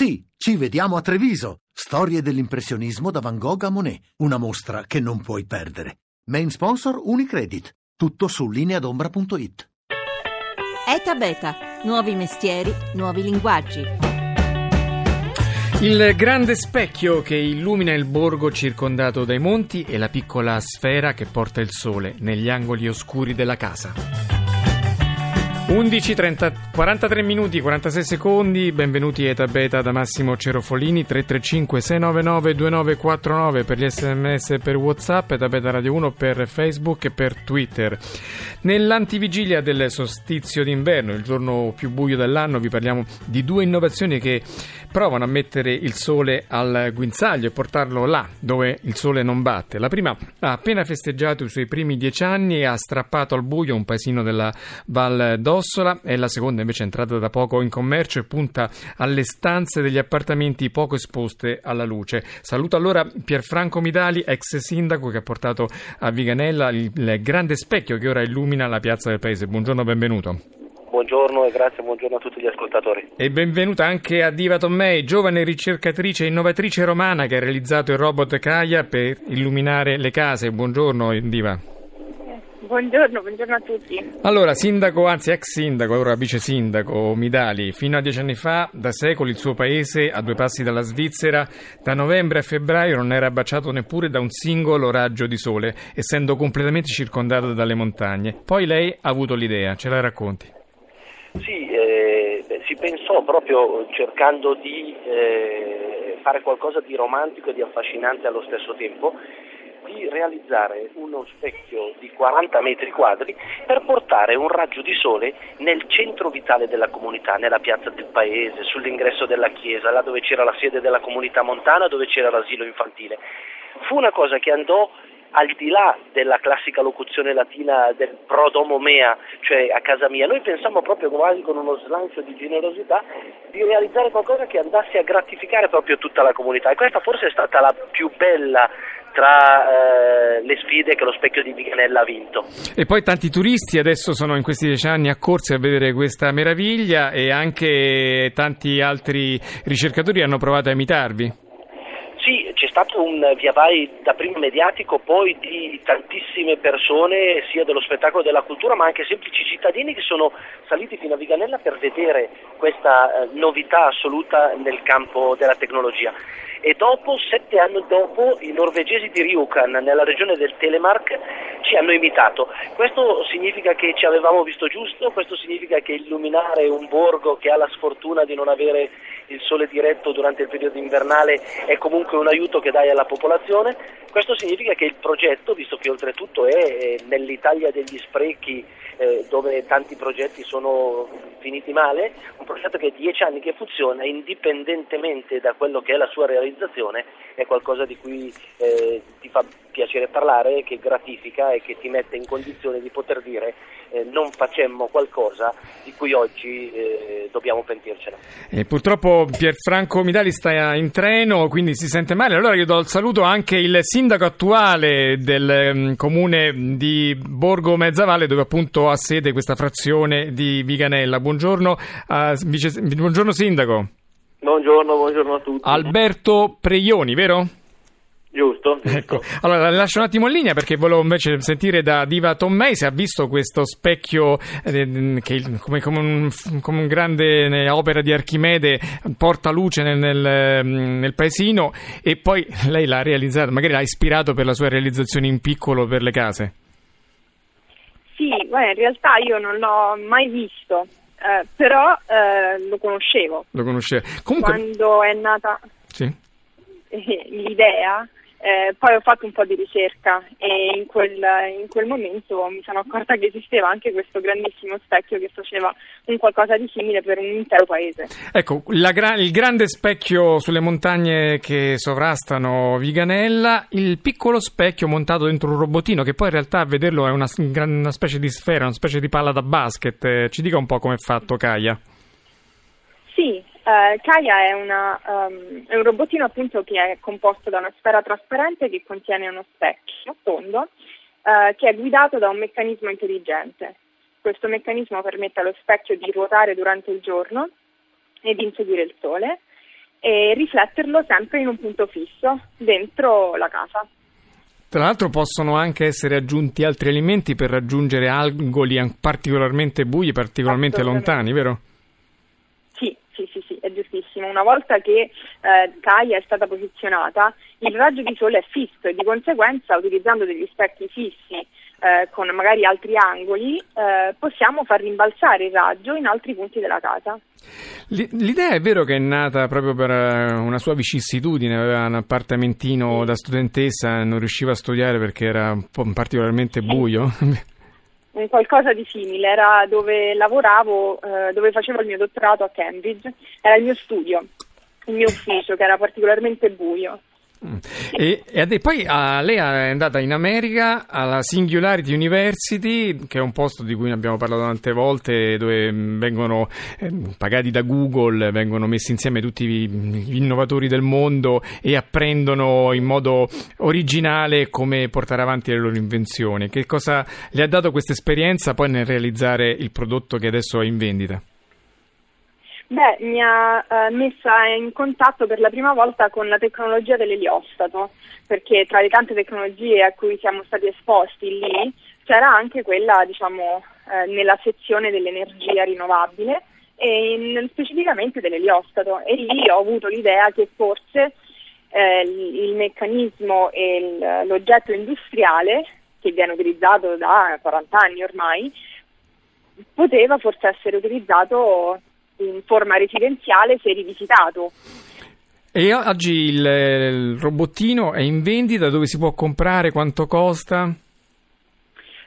Sì, ci vediamo a Treviso. Storie dell'impressionismo da Van Gogh a Monet. Una mostra che non puoi perdere. Main sponsor Unicredit. Tutto su lineadombra.it. ETA Beta. Nuovi mestieri, nuovi linguaggi. Il grande specchio che illumina il borgo circondato dai monti e la piccola sfera che porta il sole negli angoli oscuri della casa. 11, 30, 43 minuti 46 secondi, benvenuti Eta Beta da Massimo Cerofolini 335 699 2949 per gli sms e per Whatsapp, Eta Beta Radio 1 per Facebook e per Twitter. Nell'antivigilia del solstizio d'inverno, il giorno più buio dell'anno, vi parliamo di due innovazioni che provano a mettere il sole al guinzaglio e portarlo là dove il sole non batte. La prima ha appena festeggiato i suoi primi dieci anni e ha strappato al buio un paesino della Val d'Oro Ossola e la seconda invece è entrata da poco in commercio e punta alle stanze degli appartamenti poco esposte alla luce. Saluto allora Pierfranco Midali, ex sindaco che ha portato a Viganella il, il grande specchio che ora illumina la piazza del paese. Buongiorno, benvenuto. Buongiorno e grazie, buongiorno a tutti gli ascoltatori. E benvenuta anche a Diva Tommei, giovane ricercatrice e innovatrice romana che ha realizzato il robot Kaya per illuminare le case. Buongiorno Diva. Buongiorno, buongiorno a tutti. Allora, sindaco, anzi ex sindaco, ora vice sindaco Midali, fino a dieci anni fa, da secoli il suo paese, a due passi dalla Svizzera, da novembre a febbraio non era baciato neppure da un singolo raggio di sole, essendo completamente circondato dalle montagne. Poi lei ha avuto l'idea, ce la racconti? Sì, eh, si pensò proprio cercando di eh, fare qualcosa di romantico e di affascinante allo stesso tempo di realizzare uno specchio di 40 metri quadri per portare un raggio di sole nel centro vitale della comunità, nella piazza del paese, sull'ingresso della chiesa, là dove c'era la sede della comunità montana, dove c'era l'asilo infantile. Fu una cosa che andò al di là della classica locuzione latina del pro domo mea, cioè a casa mia, noi pensiamo proprio quasi con uno slancio di generosità di realizzare qualcosa che andasse a gratificare proprio tutta la comunità e questa forse è stata la più bella tra eh, le sfide che lo specchio di Viganella ha vinto. E poi tanti turisti adesso sono in questi dieci anni accorsi a vedere questa meraviglia e anche tanti altri ricercatori hanno provato a imitarvi. Stato un via vai da prima mediatico, poi di tantissime persone, sia dello spettacolo della cultura, ma anche semplici cittadini che sono saliti fino a Viganella per vedere questa eh, novità assoluta nel campo della tecnologia e dopo, sette anni dopo, i norvegesi di Ryukan, nella regione del Telemark, ci hanno imitato. Questo significa che ci avevamo visto giusto, questo significa che illuminare un borgo che ha la sfortuna di non avere il sole diretto durante il periodo invernale è comunque un aiuto che dai alla popolazione. Questo significa che il progetto, visto che oltretutto è nell'Italia degli sprechi eh, dove tanti progetti sono finiti male, un progetto che è dieci anni che funziona indipendentemente da quello che è la sua realizzazione, è qualcosa di cui eh, ti fa piacere parlare, che gratifica e che ti mette in condizione di poter dire eh, non facemmo qualcosa di cui oggi eh, dobbiamo pentircene. E purtroppo Pierfranco Midali sta in treno, quindi si sente male. Allora io do il saluto anche il sindaco attuale del um, comune di Borgo Mezzavalle, dove appunto ha sede questa frazione di Viganella. Buongiorno, uh, vice, buongiorno sindaco. Buongiorno, buongiorno a tutti. Alberto Preioni, vero? Giusto, giusto. Ecco. Allora, lascio un attimo in linea perché volevo invece sentire da Diva Tommei se ha visto questo specchio eh, che come, come, un, come, un, grande opera di Archimede porta luce nel, nel, mm, nel, paesino e poi lei l'ha realizzato, magari l'ha ispirato per la sua realizzazione in piccolo per le case. Sì, beh, in realtà io non l'ho mai visto, eh, però eh, lo conoscevo. Lo conoscevo. Comunque... Quando è nata sì. l'idea eh, poi ho fatto un po' di ricerca e in quel, in quel, momento mi sono accorta che esisteva anche questo grandissimo specchio che faceva un qualcosa di simile per un intero paese. Ecco, gra- il grande specchio sulle montagne che sovrastano Viganella, il piccolo specchio montato dentro un robotino che poi in realtà a vederlo è una, una specie di sfera, una specie di palla da basket. Eh, ci dica un po' come è fatto Kaya. Sì, Uh, Kaya è, una, um, è, un robottino appunto che è composto da una sfera trasparente che contiene uno specchio tondo uh, che è guidato da un meccanismo intelligente. Questo meccanismo permette allo specchio di ruotare durante il giorno e di inseguire il sole e rifletterlo sempre in un punto fisso dentro la casa. Tra l'altro possono anche essere aggiunti altri alimenti per raggiungere angoli particolarmente bui, particolarmente lontani, vero? Sì, sì, sì, giustissimo. Una volta che eh, Gaia è stata posizionata, il raggio di sole è fisso e di conseguenza utilizzando degli specchi fissi eh, con magari altri angoli, eh, possiamo far rimbalzare il raggio in altri punti della casa. L'idea è vero che è nata proprio per eh, una sua vicissitudine, aveva un appartamentino da studentessa, non riusciva a studiare perché era particolarmente buio. Qualcosa di simile, era dove lavoravo, eh, dove facevo il mio dottorato a Cambridge, era il mio studio, il mio ufficio che era particolarmente buio. E, e, poi ah, lei è andata in America alla Singularity University, che è un posto di cui abbiamo parlato tante volte, dove vengono eh, pagati da Google, vengono messi insieme tutti gli innovatori del mondo e apprendono in modo originale come portare avanti le loro invenzioni. Che cosa le ha dato questa esperienza poi nel realizzare il prodotto che adesso è in vendita? Beh, mi ha eh, messa in contatto per la prima volta con la tecnologia dell'eliostato, perché tra le tante tecnologie a cui siamo stati esposti lì c'era anche quella, diciamo, eh, nella sezione dell'energia rinnovabile e in, specificamente dell'eliostato. E lì ho avuto l'idea che forse eh, il, meccanismo e l'oggetto industriale, che viene utilizzato da 40 anni ormai, poteva forse essere utilizzato in forma residenziale se rivisitato. E oggi il, il robottino è in vendita, dove si può comprare, quanto costa?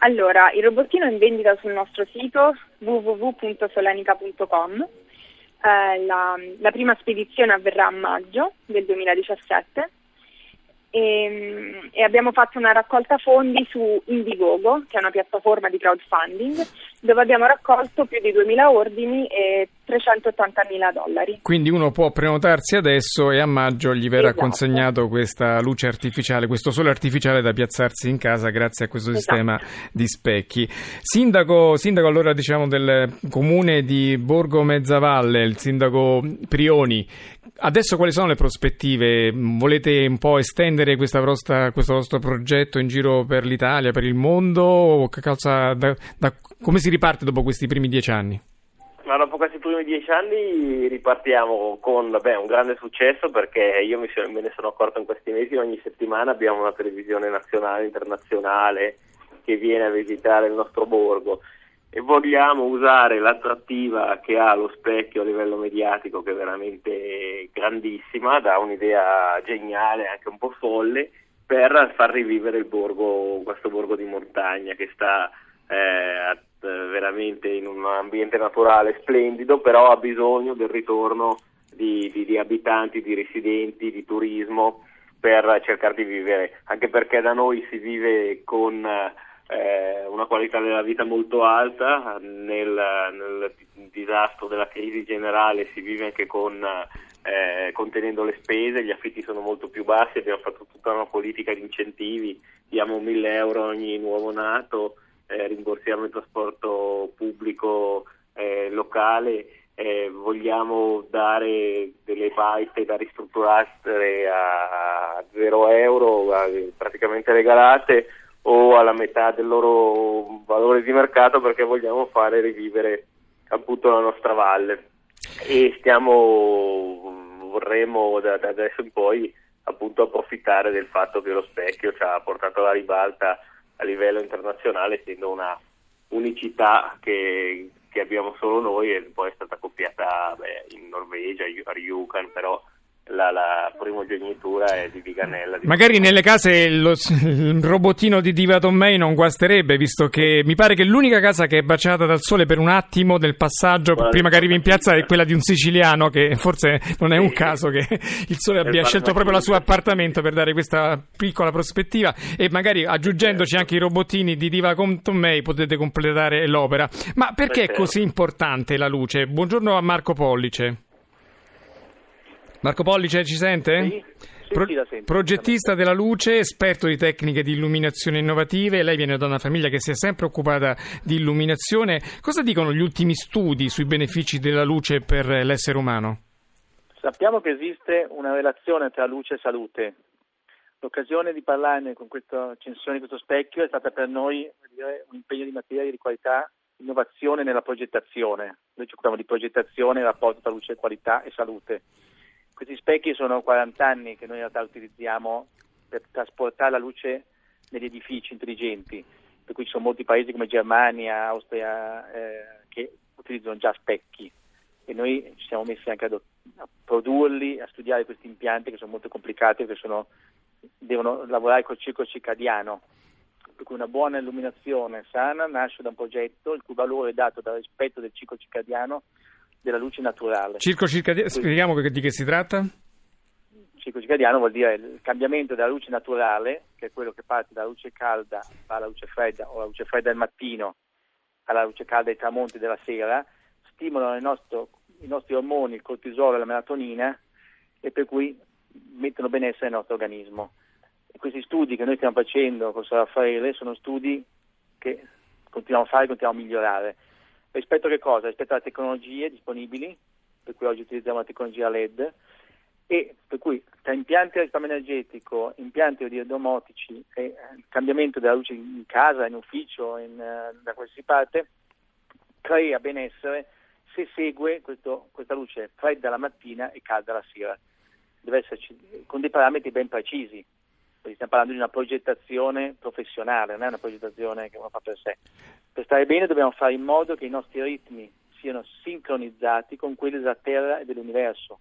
Allora, il robottino è in vendita sul nostro sito www.solenica.com. Eh, la, la prima spedizione avverrà a maggio del 2017 e, ehm, e, abbiamo fatto una raccolta fondi su Indiegogo, che è una piattaforma di crowdfunding, dove abbiamo raccolto più di 2.000 ordini e 380.000 dollari. Quindi uno può prenotarsi adesso e a maggio gli verrà esatto. consegnato questa luce artificiale, questo sole artificiale da piazzarsi in casa grazie a questo esatto. sistema di specchi. Sindaco, sindaco allora diciamo del comune di Borgo Mezzavalle, il sindaco Prioni, adesso quali sono le prospettive? Volete un po' estendere vostra, questo vostro progetto in giro per l'Italia, per il mondo? Da, da, come si riparte dopo questi primi dieci anni? Ma dopo questi primi dieci anni ripartiamo con beh, un grande successo perché io sono, me ne sono accorto in questi mesi, ogni settimana abbiamo una televisione nazionale, internazionale che viene a visitare il nostro borgo. E vogliamo usare l'attrattiva che ha lo specchio a livello mediatico che è veramente grandissima, da un'idea geniale, anche un po' folle, per far rivivere borgo, questo borgo di montagna che sta eh, veramente in un ambiente naturale splendido, però ha bisogno del ritorno di, di, di abitanti, di residenti, di turismo per cercare di vivere, anche perché da noi si vive con eh, una qualità della vita molto alta, nel, nel, disastro della crisi generale si vive anche con, eh, contenendo le spese, gli affitti sono molto più bassi, abbiamo fatto tutta una politica di incentivi, diamo 1000 euro ogni nuovo nato, eh, rimborsiamo il trasporto pubblico eh, locale, eh, vogliamo dare delle baite da ristrutturare a 0 euro, praticamente regalate o alla metà del loro valore di mercato perché vogliamo fare rivivere appunto la nostra valle. E stiamo vorremmo da, da adesso in poi appunto approfittare del fatto che lo specchio ci ha portato alla ribalta a livello internazionale essendo una unicità che, che abbiamo solo noi e poi è stata copiata beh, in Norvegia, a Ryukan però la, la primogenitura è di Viganella. Di Magari nelle case lo, il robottino di Diva Tommei non guasterebbe, visto che mi pare che l'unica casa che è baciata dal sole per un attimo del passaggio Guarda, prima che arrivi in piazza è quella di un siciliano, che forse non è un caso che il sole abbia scelto proprio il suo appartamento per dare questa piccola prospettiva e magari aggiungendoci certo. anche i robottini di Diva Tommei potete completare l'opera. Ma perché è così importante la luce? Buongiorno a Marco Pollice. Marco Pollice ci sente? Sì. Pro- progettista della luce, esperto di tecniche di illuminazione innovative, lei viene da una famiglia che si è sempre occupata di illuminazione. Cosa dicono gli ultimi studi sui benefici della luce per l'essere umano? Sappiamo che esiste una relazione tra luce e salute. L'occasione di parlarne con questa accensione di questo specchio è stata per noi dire, un impegno di materia di qualità, innovazione nella progettazione. Noi ci occupiamo di progettazione, rapporto tra luce, qualità e salute. Questi specchi sono 40 anni che noi in realtà utilizziamo per trasportare la luce negli edifici intelligenti, per cui ci sono molti paesi come Germania, Austria eh, che utilizzano già specchi e noi ci siamo messi anche a, a produrli, a studiare questi impianti che sono molto complicati perché sono, devono lavorare col ciclo circadiano. Per cui una buona illuminazione sana nasce da un progetto il cui valore è dato dal rispetto del ciclo circadiano della luce naturale. Circo circadiano, spieghiamo di che si tratta? Ciclo circadiano vuol dire il cambiamento della luce naturale, che è quello che parte dalla luce calda alla luce fredda o la luce fredda del mattino alla luce calda ai tramonti della sera, stimolano il nostro, i nostri ormoni, il cortisolo e la melatonina, e per cui mettono benessere nel nostro organismo. E questi studi che noi stiamo facendo con Sara Raffaele sono studi che continuiamo a fare e continuiamo a migliorare. Rispetto a che cosa? Rispetto alle tecnologie disponibili, per cui oggi utilizziamo la tecnologia LED, e per cui tra impianti a risparmio energetico, impianti domotici e il cambiamento della luce in casa, in ufficio, in, uh, da qualsiasi parte, crea benessere se segue questo, questa luce fredda la mattina e calda la sera. Deve esserci con dei parametri ben precisi, perché stiamo parlando di una progettazione professionale, non è una progettazione che uno fa per sé. Per stare bene dobbiamo fare in modo che i nostri ritmi siano sincronizzati con quelli della Terra e dell'universo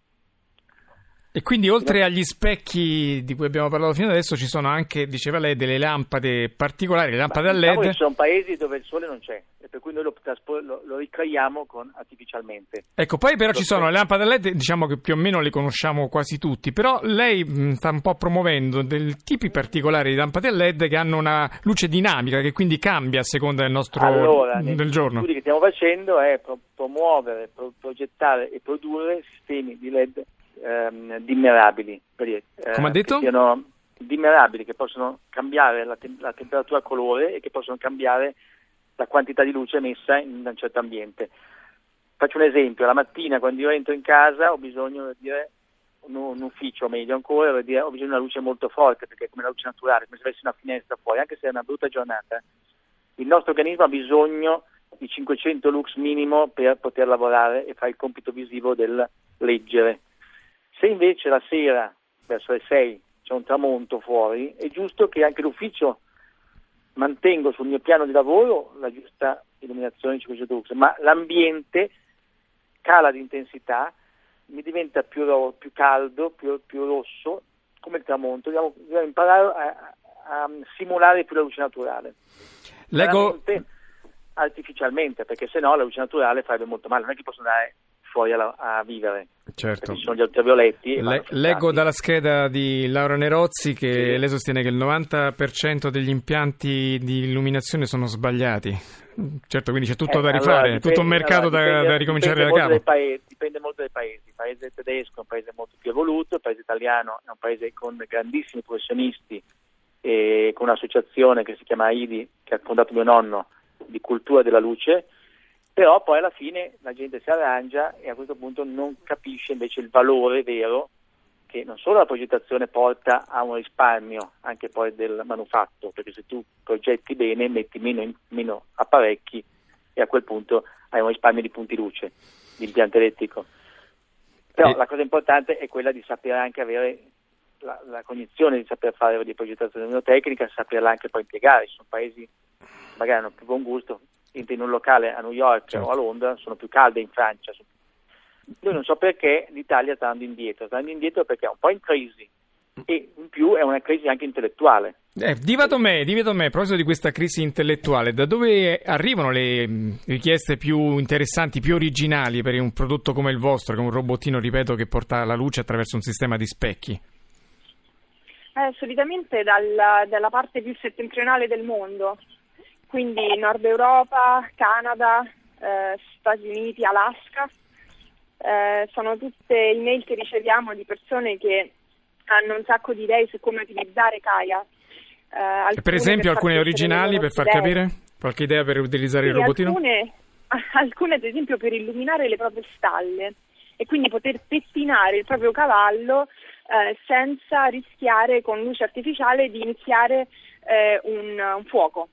e quindi oltre agli specchi di cui abbiamo parlato fino adesso ci sono anche, diceva lei, delle lampade particolari, le lampade a LED. Diciamo ci sono paesi dove il sole non c'è e per cui noi lo, lo, lo ricreiamo con, artificialmente. Ecco, poi però lo ci sono le lampade a LED, diciamo che più o meno le conosciamo quasi tutti, però lei mh, sta un po' promuovendo dei tipi particolari di lampade a LED che hanno una luce dinamica che quindi cambia a seconda del nostro allora, del giorno. Allora, che stiamo facendo è pro- promuovere, pro- progettare e produrre sistemi di LED ehm, dimmerabili. Eh, Come ha detto? Che siano dimmerabili, che possono cambiare la, te- la temperatura a colore e che possono cambiare la quantità di luce emessa in un certo ambiente. Faccio un esempio, la mattina quando io entro in casa ho bisogno di dire un, un ufficio meglio ancora, ho bisogno di una luce molto forte perché è come la luce naturale, come se avessi una finestra fuori, anche se è una brutta giornata. Il nostro organismo ha bisogno di 500 lux minimo per poter lavorare e fare il compito visivo del leggere. Se invece la sera, verso le 6, c'è un tramonto fuori, è giusto che anche l'ufficio mantengo sul mio piano di lavoro la giusta illuminazione di 500 lux, ma l'ambiente cala di intensità, mi diventa più, più caldo, più, più, rosso, come il tramonto, dobbiamo, dobbiamo imparare a, a, simulare più la luce naturale. Leggo... Artificialmente, perché se no la luce naturale farebbe molto male, non è che posso andare fuori alla, a vivere. Certo. Ci sono gli ultravioletti. Le, leggo dalla scheda di Laura Nerozzi che sì. lei sostiene che il 90% degli impianti di illuminazione sono sbagliati. Certo, quindi c'è tutto eh, da rifare, allora, dipende, tutto un mercato allora, dipende, da, da, ricominciare da capo. Paesi, dipende molto dai paesi. Il paese tedesco è un paese molto più evoluto, il paese italiano è un paese con grandissimi professionisti e con un'associazione che si chiama AIDI, che ha fondato mio nonno, di cultura della luce però poi alla fine la gente si arrangia e a questo punto non capisce invece il valore vero che non solo la progettazione porta a un risparmio anche poi del manufatto, perché se tu progetti bene metti meno, meno apparecchi e a quel punto hai un risparmio di punti luce di impianto elettrico. Però e... la cosa importante è quella di sapere anche avere la, la cognizione di saper fare di progettazione mnemotecnica, saperla anche poi impiegare. Ci sono paesi magari hanno più buon gusto, in un locale a New York certo. o a Londra sono più calde in Francia. Noi non so perché l'Italia sta andando indietro, sta andando indietro perché è un po' in crisi e in più è una crisi anche intellettuale. Eh, divato me, divato me, a proposito di questa crisi intellettuale, da dove arrivano le mm, richieste più interessanti, più originali per un prodotto come il vostro, che è un robottino, ripeto, che porta la luce attraverso un sistema di specchi? Eh, solitamente dal, dalla parte più settentrionale del mondo, quindi Nord Europa, Canada, eh, Stati Uniti, Alaska. Eh, sono tutte email che riceviamo di persone che hanno un sacco di idee su come utilizzare Kaya. Eh, per esempio per alcune originali per far idee. capire? Qualche idea per utilizzare sì, il robottino? Alcune, alcune ad esempio per illuminare le proprie stalle. e quindi poter pettinare il proprio cavallo eh, senza rischiare con luce artificiale di iniziare eh, un, un fuoco.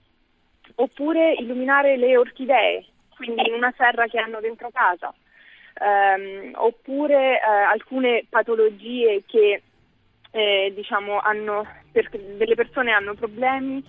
Oppure illuminare le orchidee, quindi in una serra che hanno dentro casa. Um, oppure uh, alcune patologie che eh, diciamo hanno, per, delle persone hanno problemi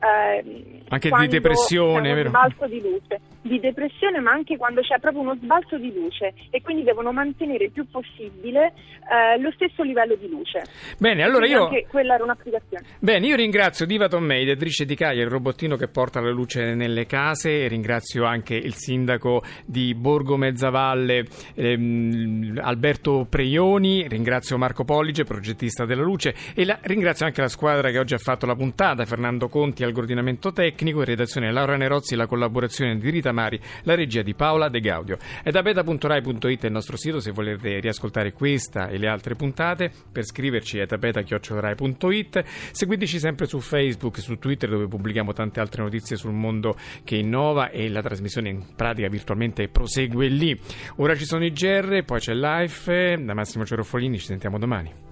eh, anche di depressione, uno sbalzo di luce, di depressione, ma anche quando c'è proprio uno sbalzo di luce e quindi devono mantenere il più possibile eh, lo stesso livello di luce. Bene, allora quindi io anche quella era un'applicazione. Bene, io ringrazio Diva Tommei, editrice di Caia, il robottino che porta la luce nelle case, ringrazio anche il sindaco di Borgo Mezzavalle ehm, Alberto Preioni, ringrazio Marco Pollice, progettista della luce e la, ringrazio anche la squadra che oggi ha fatto la puntata, Fernando Conti al coordinamento tecnico, in redazione Laura Nerozzi, la collaborazione di Rita Mari, la regia di Paola De Gaudio. È da beta.rai.it il nostro sito se volete riascoltare questa e le altre puntate. Per scriverci è tapeta.rai.it. Seguiteci sempre su Facebook e su Twitter dove pubblichiamo tante altre notizie sul mondo che innova e la trasmissione in pratica virtualmente prosegue lì. Ora ci sono i GR, poi c'è Life, da Massimo Cerofolini, ci sentiamo domani.